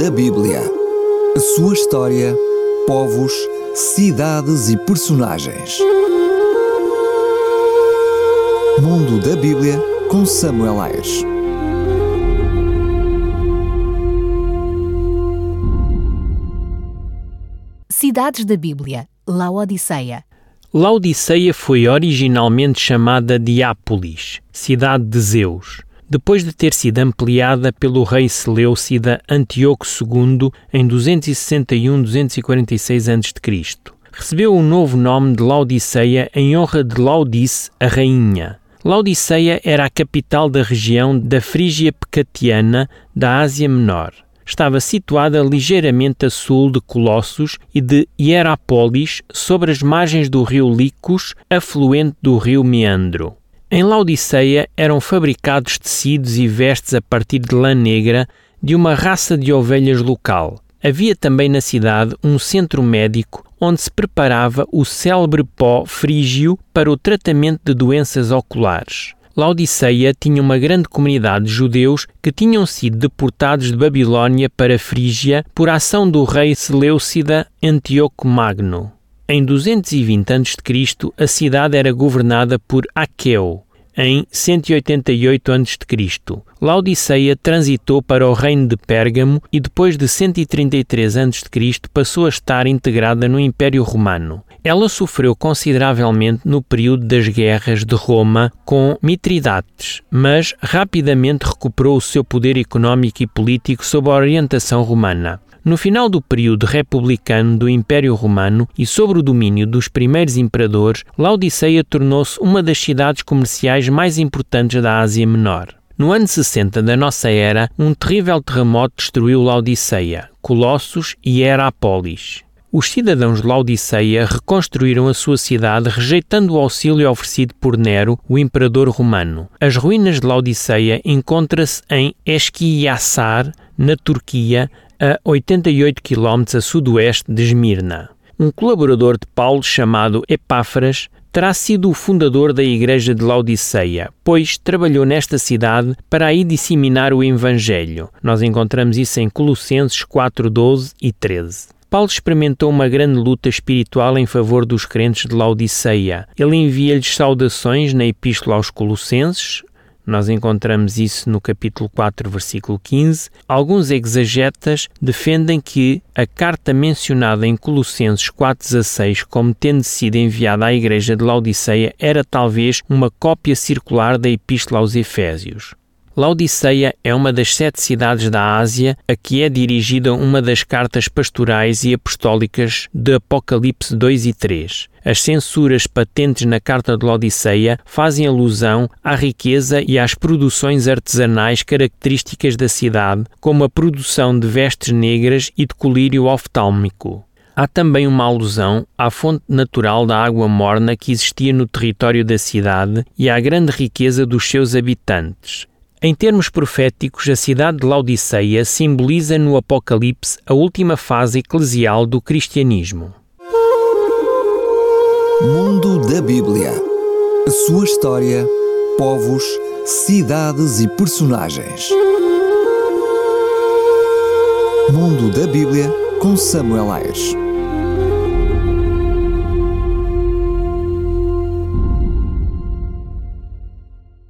da Bíblia. A sua história, povos, cidades e personagens. Mundo da Bíblia com Samuel Ayres. Cidades da Bíblia, Laodiceia. Laodiceia foi originalmente chamada Diápolis, cidade de Zeus, depois de ter sido ampliada pelo rei Seleucida Antíoco II em 261-246 a.C. Recebeu o novo nome de Laodiceia em honra de Laudice, a rainha. Laodiceia era a capital da região da Frígia Pecatiana da Ásia Menor estava situada ligeiramente a sul de Colossos e de Hierápolis, sobre as margens do rio Licos, afluente do rio Meandro. Em Laodiceia eram fabricados tecidos e vestes a partir de lã negra de uma raça de ovelhas local. Havia também na cidade um centro médico onde se preparava o célebre pó frígio para o tratamento de doenças oculares. Laodiceia tinha uma grande comunidade de judeus que tinham sido deportados de Babilônia para Frígia por ação do rei Seleucida Antíoco Magno. Em 220 a.C., a cidade era governada por Aqueu. Em 188 a.C., Laodiceia transitou para o reino de Pérgamo e depois de 133 a.C. passou a estar integrada no Império Romano. Ela sofreu consideravelmente no período das guerras de Roma com Mitridates, mas rapidamente recuperou o seu poder económico e político sob a orientação romana. No final do período republicano do Império Romano e sobre o domínio dos primeiros imperadores, Laodiceia tornou-se uma das cidades comerciais mais importantes da Ásia Menor. No ano 60 da nossa era, um terrível terremoto destruiu Laodiceia, Colossos e Herápolis. Os cidadãos de Laodiceia reconstruíram a sua cidade rejeitando o auxílio oferecido por Nero, o imperador romano. As ruínas de Laodiceia encontram-se em Esquiaçar, na Turquia, a 88 km a sudoeste de Esmirna. Um colaborador de Paulo chamado Epáfras terá sido o fundador da igreja de Laodiceia, pois trabalhou nesta cidade para aí disseminar o evangelho. Nós encontramos isso em Colossenses 4, 12 e 13. Paulo experimentou uma grande luta espiritual em favor dos crentes de Laodiceia. Ele envia-lhes saudações na Epístola aos Colossenses, nós encontramos isso no capítulo 4, versículo 15. Alguns exegetas defendem que a carta mencionada em Colossenses 4,16 como tendo sido enviada à igreja de Laodiceia era talvez uma cópia circular da Epístola aos Efésios. Laodiceia é uma das sete cidades da Ásia a que é dirigida uma das cartas pastorais e apostólicas de Apocalipse 2 e 3. As censuras patentes na carta de Laodiceia fazem alusão à riqueza e às produções artesanais características da cidade, como a produção de vestes negras e de colírio oftálmico. Há também uma alusão à fonte natural da água morna que existia no território da cidade e à grande riqueza dos seus habitantes. Em termos proféticos, a cidade de Laodiceia simboliza no Apocalipse a última fase eclesial do cristianismo. Mundo da Bíblia. A sua história, povos, cidades e personagens. Mundo da Bíblia com Samuel Ayres.